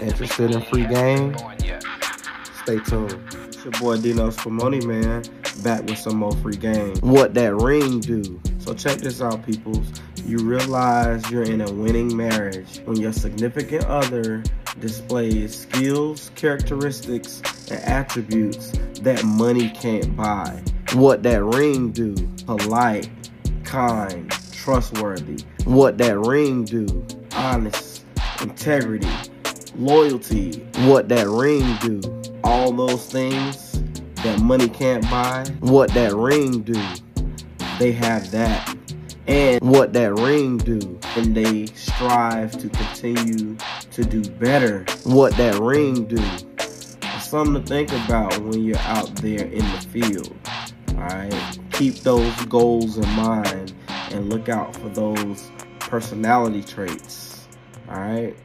Interested in free game? Stay tuned. It's your boy Dino Spumoni, man, back with some more free game. What that ring do? So check this out, peoples. You realize you're in a winning marriage when your significant other displays skills, characteristics, and attributes that money can't buy. What that ring do? Polite, kind, trustworthy. What that ring do? Honest, integrity, loyalty. What that ring do? All those things that money can't buy. What that ring do? They have that. And what that ring do? And they strive to continue to do better. What that ring do? Something to think about when you're out there in the field. Alright? Keep those goals in mind and look out for those personality traits. Alright?